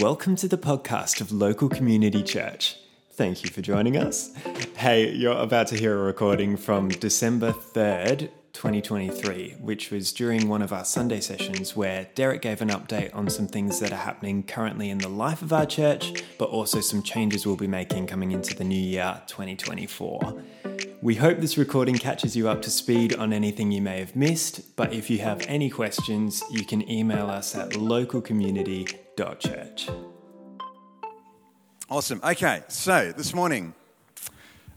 welcome to the podcast of Local Community Church. Thank you for joining us. Hey, you're about to hear a recording from December 3rd, 2023, which was during one of our Sunday sessions where Derek gave an update on some things that are happening currently in the life of our church, but also some changes we'll be making coming into the new year 2024. We hope this recording catches you up to speed on anything you may have missed, but if you have any questions, you can email us at localcommunity.church. Awesome. Okay, so this morning,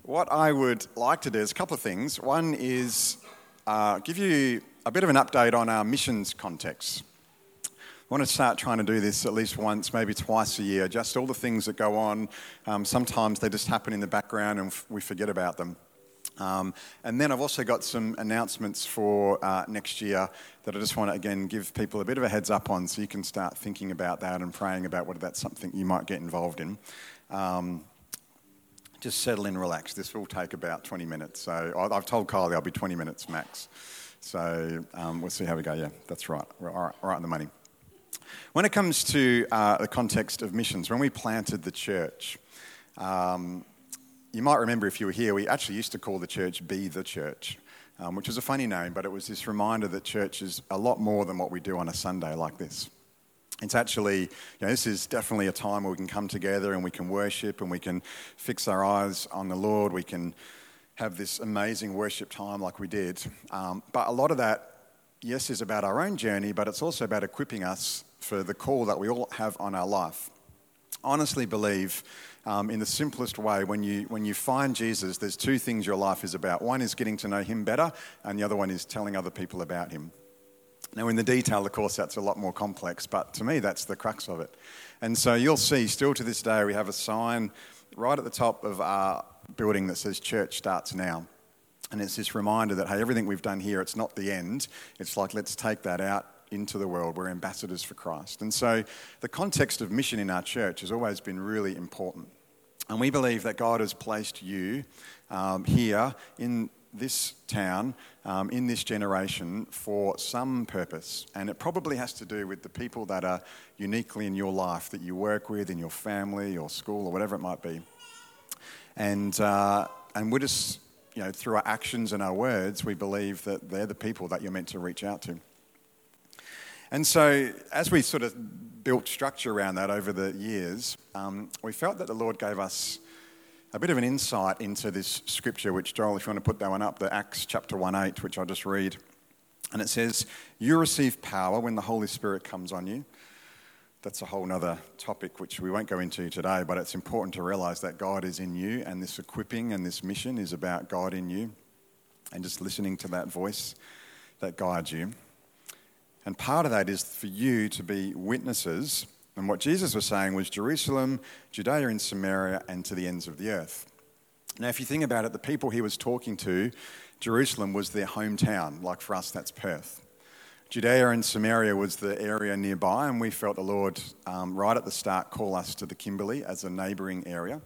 what I would like to do is a couple of things. One is uh, give you a bit of an update on our missions context. I want to start trying to do this at least once, maybe twice a year, just all the things that go on. Um, sometimes they just happen in the background and we forget about them. Um, and then I've also got some announcements for uh, next year that I just want to again give people a bit of a heads up on so you can start thinking about that and praying about whether that's something you might get involved in. Um, just settle in, relax. This will take about 20 minutes. So I've told Kylie I'll be 20 minutes max. So um, we'll see how we go. Yeah, that's right. We're all right, on the money. When it comes to uh, the context of missions, when we planted the church, um, you might remember if you were here, we actually used to call the church Be the Church, um, which was a funny name, but it was this reminder that church is a lot more than what we do on a Sunday like this. It's actually, you know, this is definitely a time where we can come together and we can worship and we can fix our eyes on the Lord. We can have this amazing worship time like we did. Um, but a lot of that, yes, is about our own journey, but it's also about equipping us for the call that we all have on our life. Honestly, believe um, in the simplest way, when you, when you find Jesus, there's two things your life is about. One is getting to know him better, and the other one is telling other people about him. Now, in the detail, of course, that's a lot more complex, but to me, that's the crux of it. And so you'll see, still to this day, we have a sign right at the top of our building that says Church Starts Now. And it's this reminder that, hey, everything we've done here, it's not the end. It's like, let's take that out into the world. We're ambassadors for Christ. And so the context of mission in our church has always been really important. And we believe that God has placed you um, here in this town, um, in this generation, for some purpose. And it probably has to do with the people that are uniquely in your life, that you work with, in your family or school or whatever it might be. And, uh, and we're just, you know, through our actions and our words, we believe that they're the people that you're meant to reach out to. And so, as we sort of built structure around that over the years, um, we felt that the Lord gave us a bit of an insight into this scripture, which, Joel, if you want to put that one up, the Acts chapter 1 8, which I'll just read. And it says, You receive power when the Holy Spirit comes on you. That's a whole other topic which we won't go into today, but it's important to realize that God is in you, and this equipping and this mission is about God in you, and just listening to that voice that guides you. And part of that is for you to be witnesses. And what Jesus was saying was Jerusalem, Judea and Samaria, and to the ends of the earth. Now, if you think about it, the people he was talking to, Jerusalem was their hometown. Like for us, that's Perth. Judea and Samaria was the area nearby, and we felt the Lord, um, right at the start, call us to the Kimberley as a neighbouring area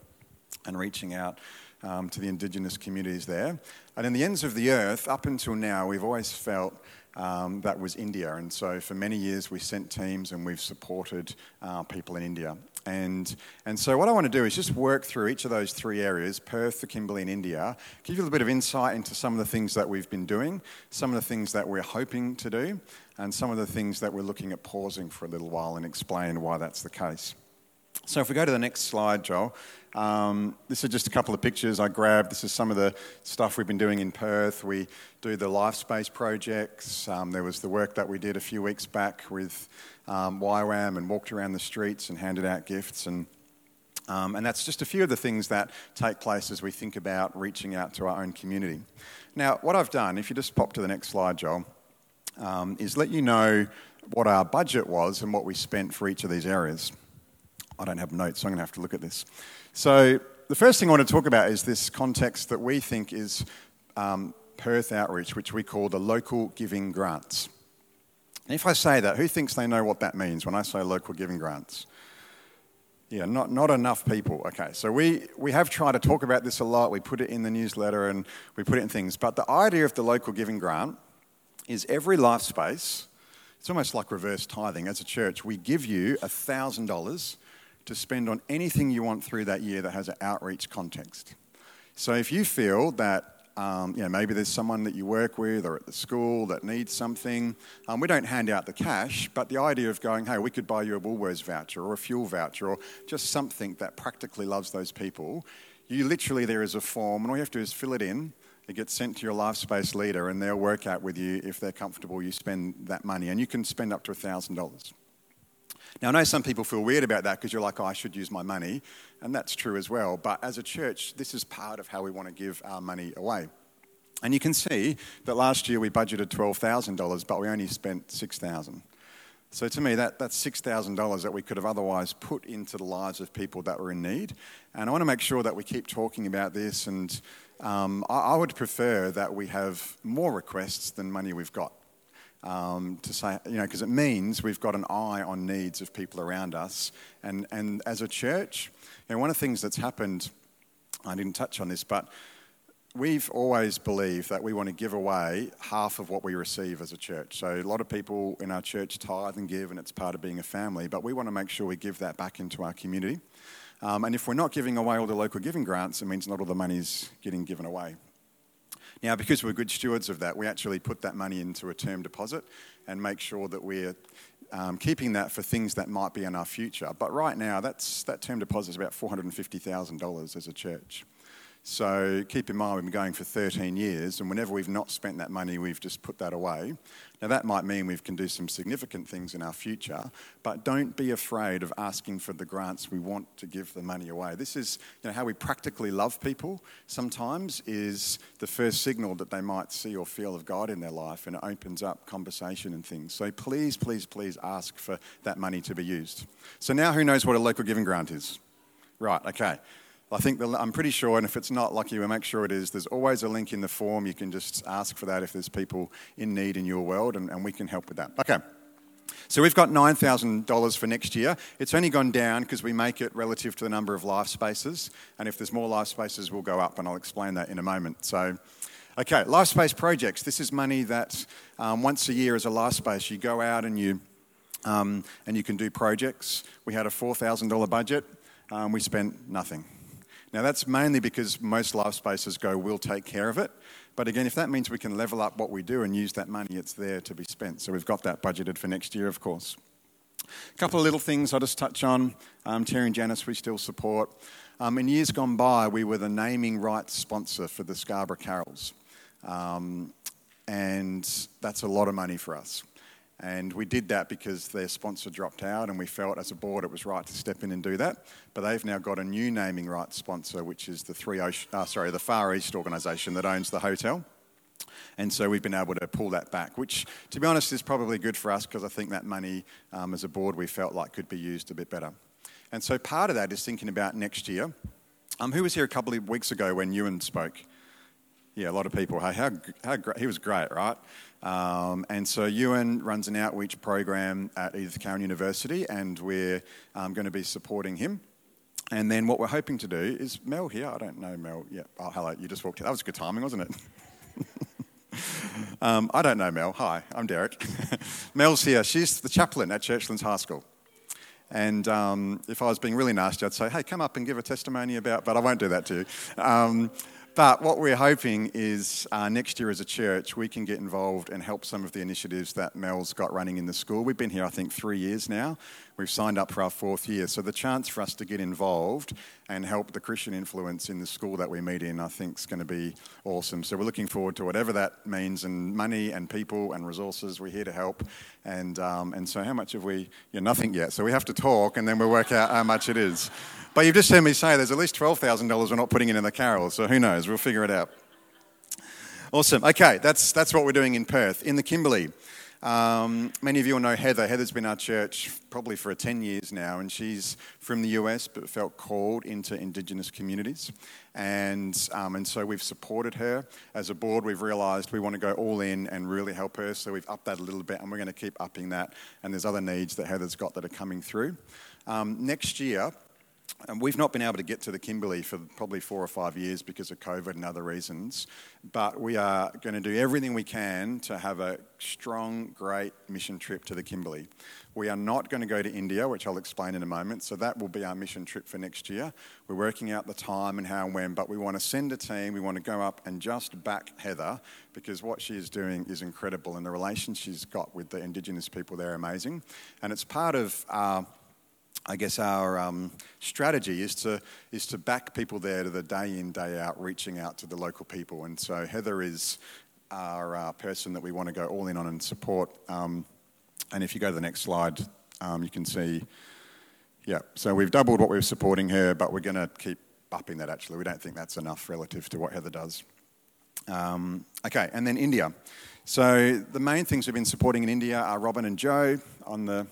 and reaching out um, to the indigenous communities there. And in the ends of the earth, up until now, we've always felt um, that was India. And so for many years, we sent teams and we've supported uh, people in India. And, and so, what I want to do is just work through each of those three areas Perth, the Kimberley, and India, give you a little bit of insight into some of the things that we've been doing, some of the things that we're hoping to do, and some of the things that we're looking at pausing for a little while and explain why that's the case. So, if we go to the next slide, Joel, um, this is just a couple of pictures I grabbed. This is some of the stuff we've been doing in Perth. We do the life space projects. Um, there was the work that we did a few weeks back with um, YWAM and walked around the streets and handed out gifts. And, um, and that's just a few of the things that take place as we think about reaching out to our own community. Now, what I've done, if you just pop to the next slide, Joel, um, is let you know what our budget was and what we spent for each of these areas. I don't have notes, so I'm going to have to look at this. So, the first thing I want to talk about is this context that we think is um, Perth Outreach, which we call the local giving grants. And if I say that, who thinks they know what that means when I say local giving grants? Yeah, not, not enough people. Okay, so we, we have tried to talk about this a lot. We put it in the newsletter and we put it in things. But the idea of the local giving grant is every life space, it's almost like reverse tithing. As a church, we give you $1,000 to spend on anything you want through that year that has an outreach context. So if you feel that um, you know, maybe there's someone that you work with or at the school that needs something. Um, we don't hand out the cash, but the idea of going, hey, we could buy you a Woolworths voucher or a fuel voucher or just something that practically loves those people. You literally, there is a form, and all you have to do is fill it in. It gets sent to your life space leader, and they'll work out with you if they're comfortable you spend that money. And you can spend up to $1,000. Now, I know some people feel weird about that because you're like, oh, I should use my money. And that's true as well. But as a church, this is part of how we want to give our money away. And you can see that last year we budgeted $12,000, but we only spent 6000 so to me, that, that's $6,000 that we could have otherwise put into the lives of people that were in need. And I want to make sure that we keep talking about this. And um, I, I, would prefer that we have more requests than money we've got um, to say, you know, because it means we've got an eye on needs of people around us. And, and as a church, you know, one of the things that's happened, I didn't touch on this, but we've always believed that we want to give away half of what we receive as a church. So a lot of people in our church tithe and give, and it's part of being a family, but we want to make sure we give that back into our community. Um, and if we're not giving away all the local giving grants, it means not all the money's getting given away. Now, because we're good stewards of that, we actually put that money into a term deposit and make sure that we're um, keeping that for things that might be in our future. But right now, that's, that term deposit is about $450,000 as a church. So keep in mind, we've been going for 13 years, and whenever we've not spent that money, we've just put that away. Now, that might mean we can do some significant things in our future, but don't be afraid of asking for the grants we want to give the money away. This is you know, how we practically love people sometimes, is the first signal that they might see or feel of God in their life, and it opens up conversation and things. So please, please, please ask for that money to be used. So now, who knows what a local giving grant is? Right, okay. I think the, I'm pretty sure, and if it's not, lucky we'll make sure it is. There's always a link in the form. You can just ask for that if there's people in need in your world, and, and we can help with that. Okay. So we've got $9,000 for next year. It's only gone down because we make it relative to the number of life spaces. And if there's more life spaces, we'll go up, and I'll explain that in a moment. So, okay, life space projects. This is money that um, once a year as a life space, you go out and you, um, and you can do projects. We had a $4,000 budget. Um, we spent nothing. Now, that's mainly because most life spaces go, we'll take care of it. But again, if that means we can level up what we do and use that money, it's there to be spent. So we've got that budgeted for next year, of course. A couple of little things I'll just touch on. Um, Terry and Janice, we still support. Um, in years gone by, we were the naming rights sponsor for the Scarborough Carols. Um, and that's a lot of money for us. And we did that because their sponsor dropped out, and we felt as a board it was right to step in and do that. But they've now got a new naming rights sponsor, which is the Three Ocean, uh, sorry, the Far East organisation that owns the hotel. And so we've been able to pull that back, which, to be honest, is probably good for us because I think that money, um, as a board, we felt like could be used a bit better. And so part of that is thinking about next year. Um, who was here a couple of weeks ago when Ewan spoke? Yeah, a lot of people. Hey, how, how great, he was great, right? Um, and so Ewan runs an outreach program at Edith Cowan University, and we're um, going to be supporting him. And then what we're hoping to do is Mel here. I don't know Mel. Yeah. Oh, hello. You just walked in. That was good timing, wasn't it? um, I don't know Mel. Hi, I'm Derek. Mel's here. She's the chaplain at Churchlands High School. And um, if I was being really nasty, I'd say, hey, come up and give a testimony about, but I won't do that to you. Um, but what we're hoping is uh, next year as a church, we can get involved and help some of the initiatives that Mel's got running in the school. We've been here, I think, three years now. We've signed up for our fourth year. So the chance for us to get involved and help the Christian influence in the school that we meet in, I think, is going to be awesome. So we're looking forward to whatever that means and money and people and resources. We're here to help. And, um, and so, how much have we? Yeah, nothing yet. So we have to talk and then we'll work out how much it is. But you've just heard me say there's at least $12,000 we're not putting in the carol, so who knows? We'll figure it out. Awesome. Okay, that's, that's what we're doing in Perth. In the Kimberley, um, many of you will know Heather. Heather's been our church probably for 10 years now, and she's from the US but felt called into Indigenous communities. And, um, and so we've supported her. As a board, we've realised we want to go all in and really help her, so we've upped that a little bit, and we're going to keep upping that. And there's other needs that Heather's got that are coming through. Um, next year, and we've not been able to get to the Kimberley for probably four or five years because of COVID and other reasons. But we are going to do everything we can to have a strong, great mission trip to the Kimberley. We are not going to go to India, which I'll explain in a moment. So that will be our mission trip for next year. We're working out the time and how and when, but we want to send a team. We want to go up and just back Heather because what she is doing is incredible, and the relations she's got with the Indigenous people there are amazing. And it's part of our I guess our um, strategy is to is to back people there to the day in day out, reaching out to the local people. And so Heather is our uh, person that we want to go all in on and support. Um, and if you go to the next slide, um, you can see, yeah. So we've doubled what we are supporting her, but we're going to keep upping that. Actually, we don't think that's enough relative to what Heather does. Um, okay, and then India. So the main things we've been supporting in India are Robin and Joe on the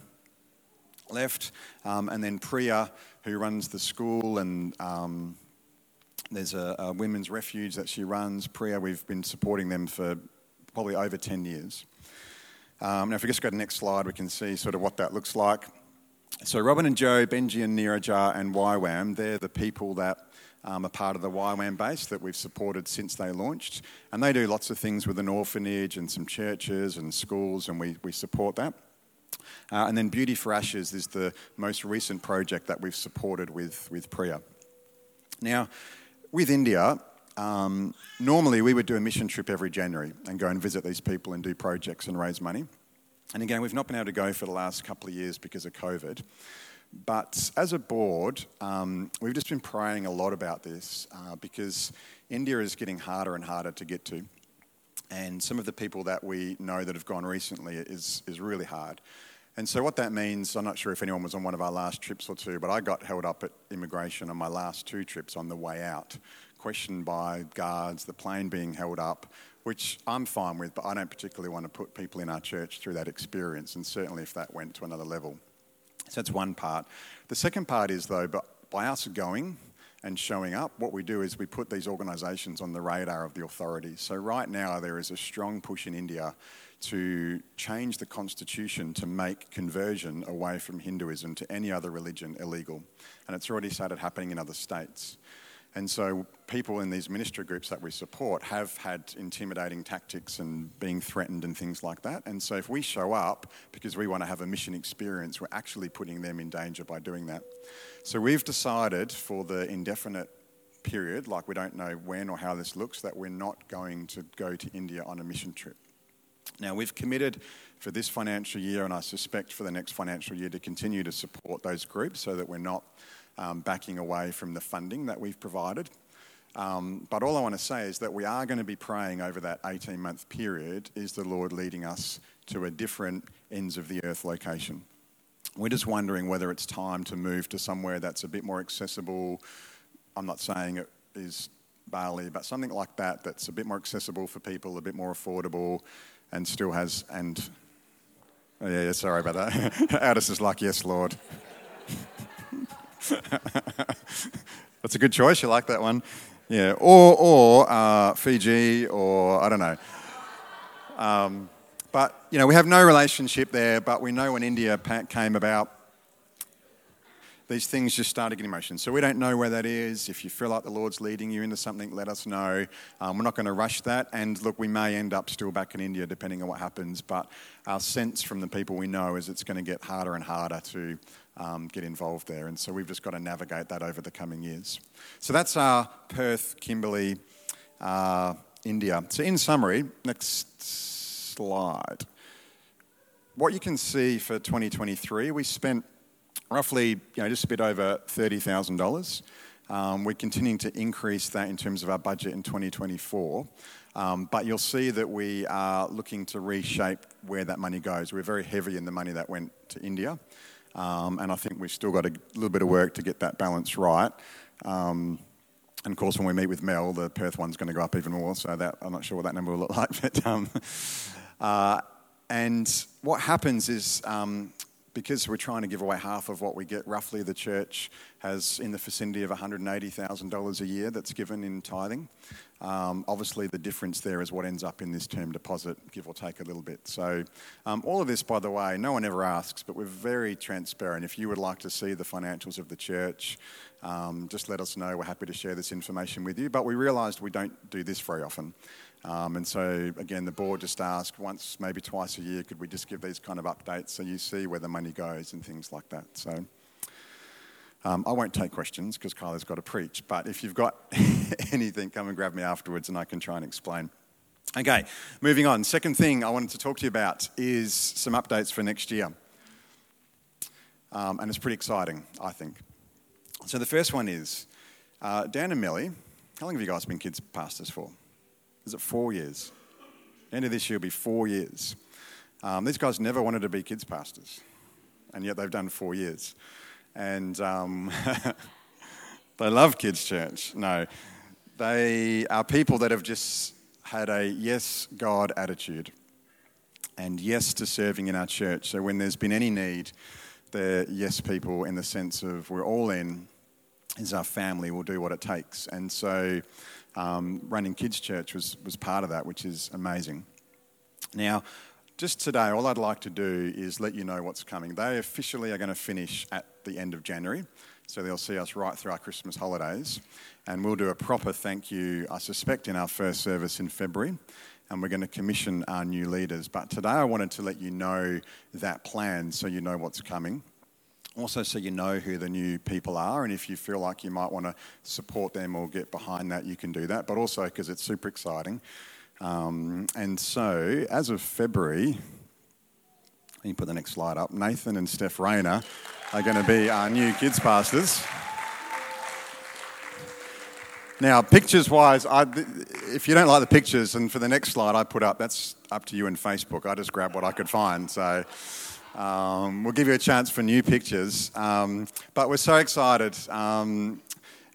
left, um, and then Priya, who runs the school, and um, there's a, a, women's refuge that she runs. Priya, we've been supporting them for probably over 10 years. Um, now, if we just go to the next slide, we can see sort of what that looks like. So, Robin and Joe, Benji and Niraja, and YWAM, they're the people that um, are part of the YWAM base that we've supported since they launched. And they do lots of things with an orphanage and some churches and schools, and we, we support that. Uh, and then Beauty for Ashes is the most recent project that we've supported with, with Priya. Now, with India, um, normally we would do a mission trip every January and go and visit these people and do projects and raise money. And again, we've not been able to go for the last couple of years because of COVID. But as a board, um, we've just been praying a lot about this uh, because India is getting harder and harder to get to. And some of the people that we know that have gone recently is, is really hard. And so, what that means, I'm not sure if anyone was on one of our last trips or two, but I got held up at immigration on my last two trips on the way out, questioned by guards, the plane being held up, which I'm fine with, but I don't particularly want to put people in our church through that experience, and certainly if that went to another level. So, that's one part. The second part is, though, but by us going, and showing up, what we do is we put these organisations on the radar of the authorities. So, right now, there is a strong push in India to change the constitution to make conversion away from Hinduism to any other religion illegal. And it's already started happening in other states. And so, people in these ministry groups that we support have had intimidating tactics and being threatened and things like that. And so, if we show up because we want to have a mission experience, we're actually putting them in danger by doing that. So, we've decided for the indefinite period, like we don't know when or how this looks, that we're not going to go to India on a mission trip. Now, we've committed for this financial year, and I suspect for the next financial year, to continue to support those groups so that we're not um, backing away from the funding that we've provided. Um, but all I want to say is that we are going to be praying over that 18 month period is the Lord leading us to a different ends of the earth location. We're just wondering whether it's time to move to somewhere that's a bit more accessible. I'm not saying it is Bali, but something like that that's a bit more accessible for people, a bit more affordable, and still has. And oh, yeah, sorry about that. Addis is like, yes, Lord. That's a good choice. You like that one? Yeah. Or, or uh, Fiji, or I don't know. Um, but, you know, we have no relationship there, but we know when India came about, these things just started getting motion. So we don't know where that is. If you feel like the Lord's leading you into something, let us know. Um, we're not going to rush that. And look, we may end up still back in India depending on what happens. But our sense from the people we know is it's going to get harder and harder to um, get involved there. And so we've just got to navigate that over the coming years. So that's our Perth, Kimberley, uh, India. So, in summary, next slide. What you can see for 2023, we spent roughly you know, just a bit over $30,000. Um, we're continuing to increase that in terms of our budget in 2024. Um, but you'll see that we are looking to reshape where that money goes. We're very heavy in the money that went to India. Um, and I think we've still got a little bit of work to get that balance right. Um, and of course, when we meet with Mel, the Perth one's going to go up even more. So that I'm not sure what that number will look like. But, um, uh, and what happens is um, because we're trying to give away half of what we get, roughly the church has in the vicinity of $180,000 a year that's given in tithing. Um, obviously, the difference there is what ends up in this term deposit, give or take a little bit. So, um, all of this, by the way, no one ever asks, but we're very transparent. If you would like to see the financials of the church, um, just let us know. We're happy to share this information with you. But we realised we don't do this very often. Um, and so, again, the board just asked once, maybe twice a year, could we just give these kind of updates so you see where the money goes and things like that. So, um, I won't take questions because Kylie's got to preach, but if you've got anything, come and grab me afterwards and I can try and explain. Okay, moving on. Second thing I wanted to talk to you about is some updates for next year. Um, and it's pretty exciting, I think. So, the first one is uh, Dan and Millie, How long have you guys been kids pastors for? Is it four years? End of this year will be four years. Um, these guys never wanted to be kids pastors, and yet they've done four years. And um, they love kids' church. No, they are people that have just had a yes, God attitude and yes to serving in our church. So when there's been any need, they're yes people in the sense of we're all in, is our family, we'll do what it takes. And so um, running kids' church was, was part of that, which is amazing. Now, just today, all I'd like to do is let you know what's coming. They officially are going to finish at the end of January, so they'll see us right through our Christmas holidays. And we'll do a proper thank you, I suspect, in our first service in February. And we're going to commission our new leaders. But today, I wanted to let you know that plan so you know what's coming also so you know who the new people are and if you feel like you might want to support them or get behind that you can do that but also because it's super exciting. Um, and so as of february you put the next slide up. Nathan and steph rayner are going to be our new kids pastors. Now pictures wise I, if you don't like the pictures and for the next slide i put up that's up to you in facebook. I just grabbed what i could find so um, we'll give you a chance for new pictures. Um, but we're so excited. Um,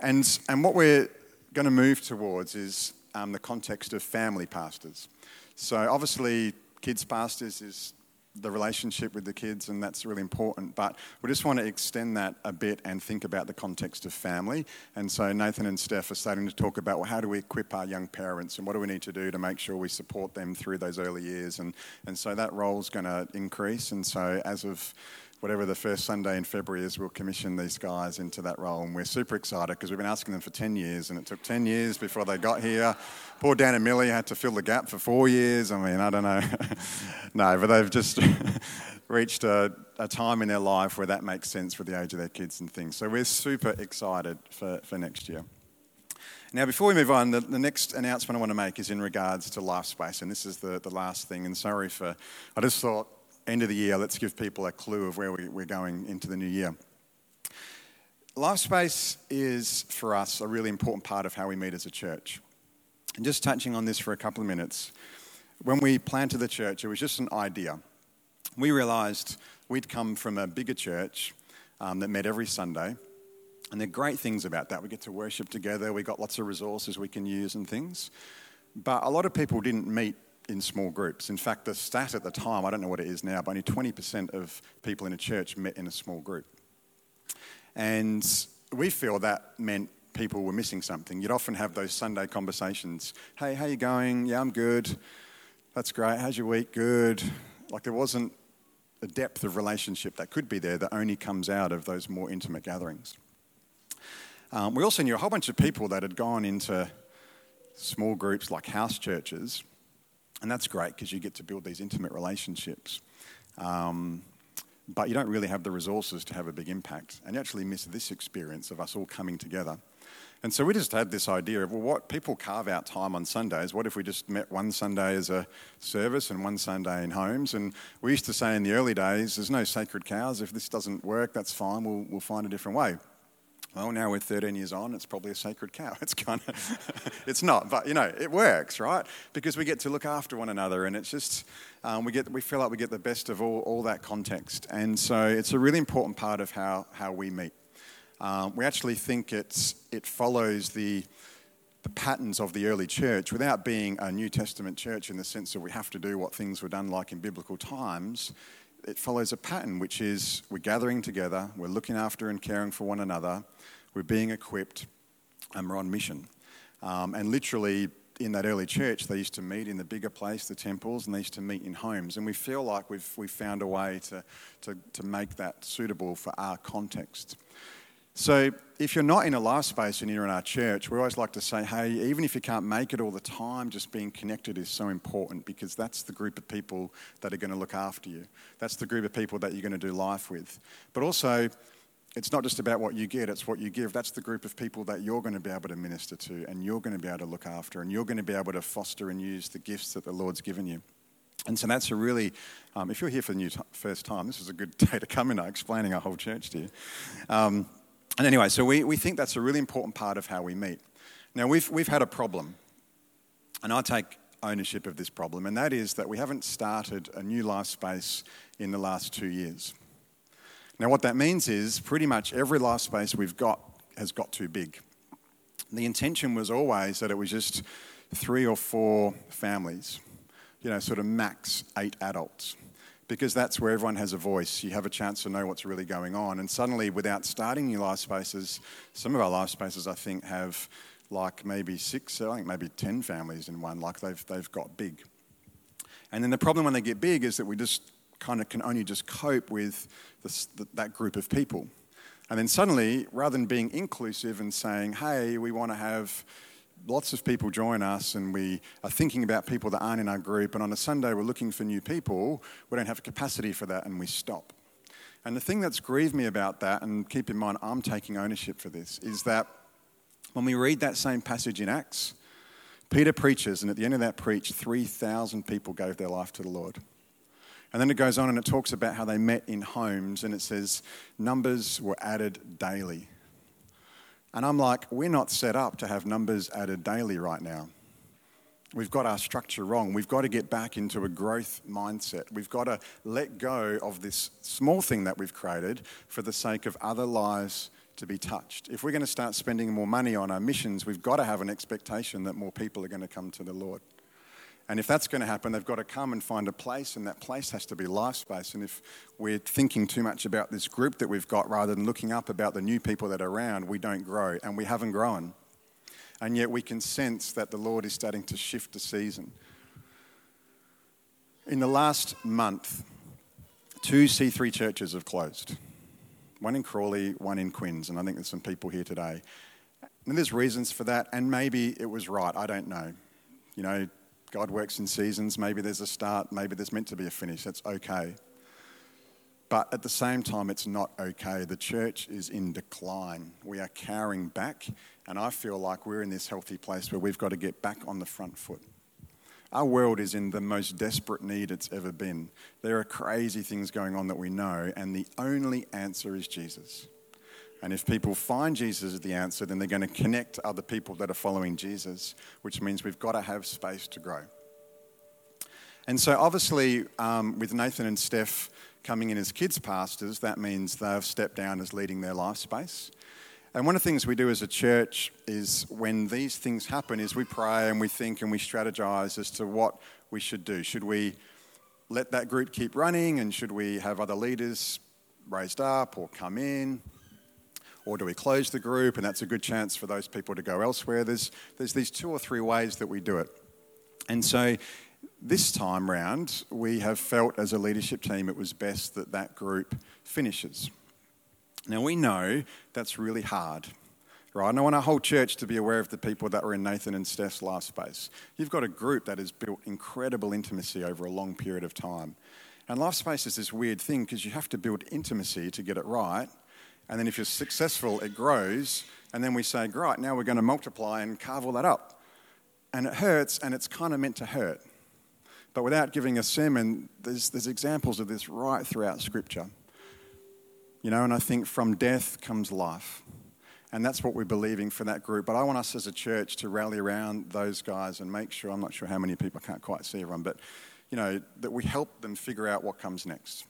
and, and what we're going to move towards is um, the context of family pastors. So, obviously, kids' pastors is the relationship with the kids, and that's really important. But we just want to extend that a bit and think about the context of family. And so Nathan and Steph are starting to talk about well, how do we equip our young parents and what do we need to do to make sure we support them through those early years. And, and so that role is going to increase. And so as of whatever the first Sunday in February is, we'll commission these guys into that role. And we're super excited because we've been asking them for 10 years, and it took 10 years before they got here. Poor Dan and Millie had to fill the gap for four years. I mean, I don't know. no, but they've just reached a, a, time in their life where that makes sense for the age of their kids and things. So we're super excited for, for next year. Now, before we move on, the, the, next announcement I want to make is in regards to life space, and this is the, the last thing. And sorry for, I just thought end of the year, let's give people a clue of where we, we're going into the new year. Lifespace is, for us, a really important part of how we meet as a church. And just touching on this for a couple of minutes, when we planted the church, it was just an idea. We realized we'd come from a bigger church um, that met every Sunday. And there are great things about that. We get to worship together, we got lots of resources we can use and things. But a lot of people didn't meet in small groups. In fact, the stat at the time, I don't know what it is now, but only 20% of people in a church met in a small group. And we feel that meant people were missing something. You'd often have those Sunday conversations. Hey, how you going? Yeah, I'm good. That's great. How's your week? Good. Like there wasn't a depth of relationship that could be there that only comes out of those more intimate gatherings. Um, we also knew a whole bunch of people that had gone into small groups like house churches and that's great because you get to build these intimate relationships. Um, but you don't really have the resources to have a big impact. And you actually miss this experience of us all coming together. And so we just had this idea of, well, what people carve out time on Sundays. What if we just met one Sunday as a service and one Sunday in homes? And we used to say in the early days, there's no sacred cows. If this doesn't work, that's fine. We'll, we'll find a different way. Well, now we're 13 years on, it's probably a sacred cow. It's kind of, it's not, but you know, it works, right? Because we get to look after one another and it's just, um, we, get, we feel like we get the best of all, all that context. And so it's a really important part of how, how we meet. Um, we actually think it's, it follows the, the patterns of the early church without being a New Testament church in the sense that we have to do what things were done like in biblical times it follows a pattern, which is we're gathering together, we're looking after and caring for one another, we're being equipped, and we're on mission. Um, and literally, in that early church, they used to meet in the bigger place, the temples, and they used to meet in homes. And we feel like we've, we've found a way to, to, to make that suitable for our context. So, if you're not in a life space and you're in our church, we always like to say, hey, even if you can't make it all the time, just being connected is so important because that's the group of people that are going to look after you. That's the group of people that you're going to do life with. But also, it's not just about what you get, it's what you give. That's the group of people that you're going to be able to minister to and you're going to be able to look after and you're going to be able to foster and use the gifts that the Lord's given you. And so that's a really, um, if you're here for the new t- first time, this is a good day to come in I'm explaining our whole church to you. Um, and anyway, so we, we think that's a really important part of how we meet. Now, we've, we've had a problem, and I take ownership of this problem, and that is that we haven't started a new life space in the last two years. Now, what that means is pretty much every life space we've got has got too big. The intention was always that it was just three or four families, you know, sort of max eight adults, because that's where everyone has a voice. You have a chance to know what's really going on. And suddenly, without starting new life spaces, some of our life spaces, I think, have like maybe six, I think maybe 10 families in one, like they've, they've got big. And then the problem when they get big is that we just kind of can only just cope with this, that group of people. And then suddenly, rather than being inclusive and saying, hey, we want to have lots of people join us and we are thinking about people that aren't in our group, and on a Sunday we're looking for new people, we don't have capacity for that and we stop. And the thing that's grieved me about that, and keep in mind I'm taking ownership for this, is that when we read that same passage in Acts, Peter preaches, and at the end of that preach, 3,000 people gave their life to the Lord. And then it goes on and it talks about how they met in homes, and it says numbers were added daily. And I'm like, we're not set up to have numbers added daily right now. We've got our structure wrong. We've got to get back into a growth mindset. We've got to let go of this small thing that we've created for the sake of other lives to be touched. If we're going to start spending more money on our missions, we've got to have an expectation that more people are going to come to the Lord. And if that's going to happen, they've got to come and find a place, and that place has to be life space. And if we're thinking too much about this group that we've got rather than looking up about the new people that are around, we don't grow, and we haven't grown. And yet we can sense that the Lord is starting to shift the season. In the last month, two C3 churches have closed one in Crawley, one in Quinns, and I think there's some people here today. And there's reasons for that, and maybe it was right, I don't know. You know, God works in seasons. Maybe there's a start, maybe there's meant to be a finish. That's okay. But at the same time, it's not okay. The church is in decline. We are cowering back, and I feel like we're in this healthy place where we've got to get back on the front foot. Our world is in the most desperate need it's ever been. There are crazy things going on that we know, and the only answer is Jesus. And if people find Jesus as the answer, then they're going to connect other people that are following Jesus, which means we've got to have space to grow. And so, obviously, um, with Nathan and Steph coming in as kids pastors, that means they've stepped down as leading their life space. And one of the things we do as a church is when these things happen is we pray and we think and we strategize as to what we should do. Should we let that group keep running and should we have other leaders raised up or come in? Or do we close the group and that's a good chance for those people to go elsewhere? There's, there's these two or three ways that we do it. And so this time round, we have felt as a leadership team it was best that that group finishes. Now we know that's really hard, right? And I want our whole church to be aware of the people that were in Nathan and Steph's life space. You've got a group that has built incredible intimacy over a long period of time. And life space is this weird thing because you have to build intimacy to get it right. And then if you're successful, it grows. And then we say, right, now we're going to multiply and carve all that up. And it hurts, and it's kind of meant to hurt. But without giving a sermon, there's, there's examples of this right throughout Scripture. You know, and I think from death comes life. And that's what we're believing for that group. But I want us as a church to rally around those guys and make sure, I'm not sure how many people, I can't quite see everyone, but, you know, that we help them figure out what comes next.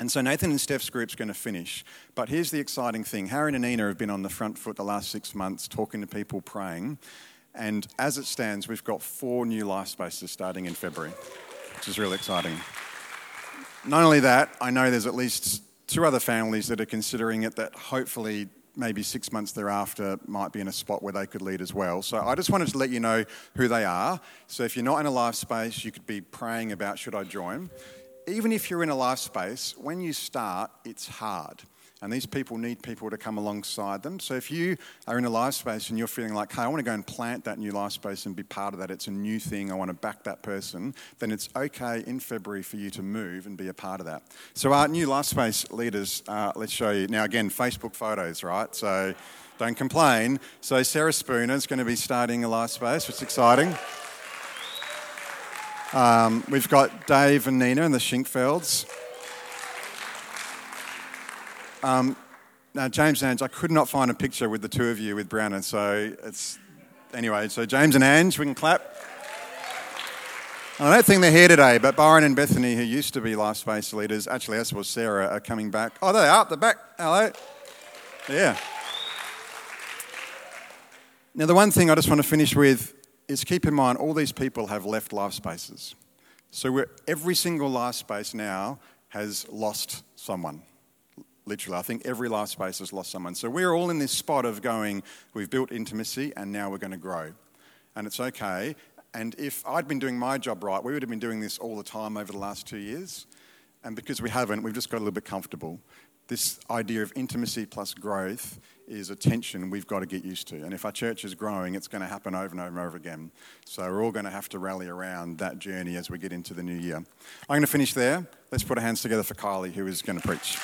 And so Nathan and Steph's group's going to finish. But here's the exciting thing Harry and Nina have been on the front foot the last six months talking to people, praying. And as it stands, we've got four new life spaces starting in February, which is really exciting. not only that, I know there's at least two other families that are considering it that hopefully maybe six months thereafter might be in a spot where they could lead as well. So I just wanted to let you know who they are. So if you're not in a life space, you could be praying about should I join. Even if you're in a life space, when you start, it's hard. And these people need people to come alongside them. So if you are in a life space and you're feeling like, hey, I want to go and plant that new life space and be part of that, it's a new thing, I want to back that person, then it's okay in February for you to move and be a part of that. So our new life space leaders, uh, let's show you. Now, again, Facebook photos, right? So don't complain. So Sarah Spooner is going to be starting a life space, which is exciting. Um, we've got Dave and Nina in the Shinkfelds. Um, now, James and Ange, I could not find a picture with the two of you with Brianna, so it's. Anyway, so James and Ange, we can clap. I don't think they're here today, but Byron and Bethany, who used to be Life Space leaders, actually, as was Sarah, are coming back. Oh, they are, they're back. Hello. Yeah. Now, the one thing I just want to finish with is keep in mind all these people have left life spaces. So every single life space now has lost someone literally. I think every life space has lost someone. So we're all in this spot of going, we've built intimacy and now we're going to grow. And it's okay. And if I'd been doing my job right, we would have been doing this all the time over the last two years. And because we haven't, we've just got a little bit comfortable. This idea of intimacy plus growth is a tension we've got to get used to. And if our church is growing, it's going to happen over and over and over again. So we're all going to have to rally around that journey as we get into the new year. I'm going to finish there. Let's put our hands together for Kylie, who is going to preach.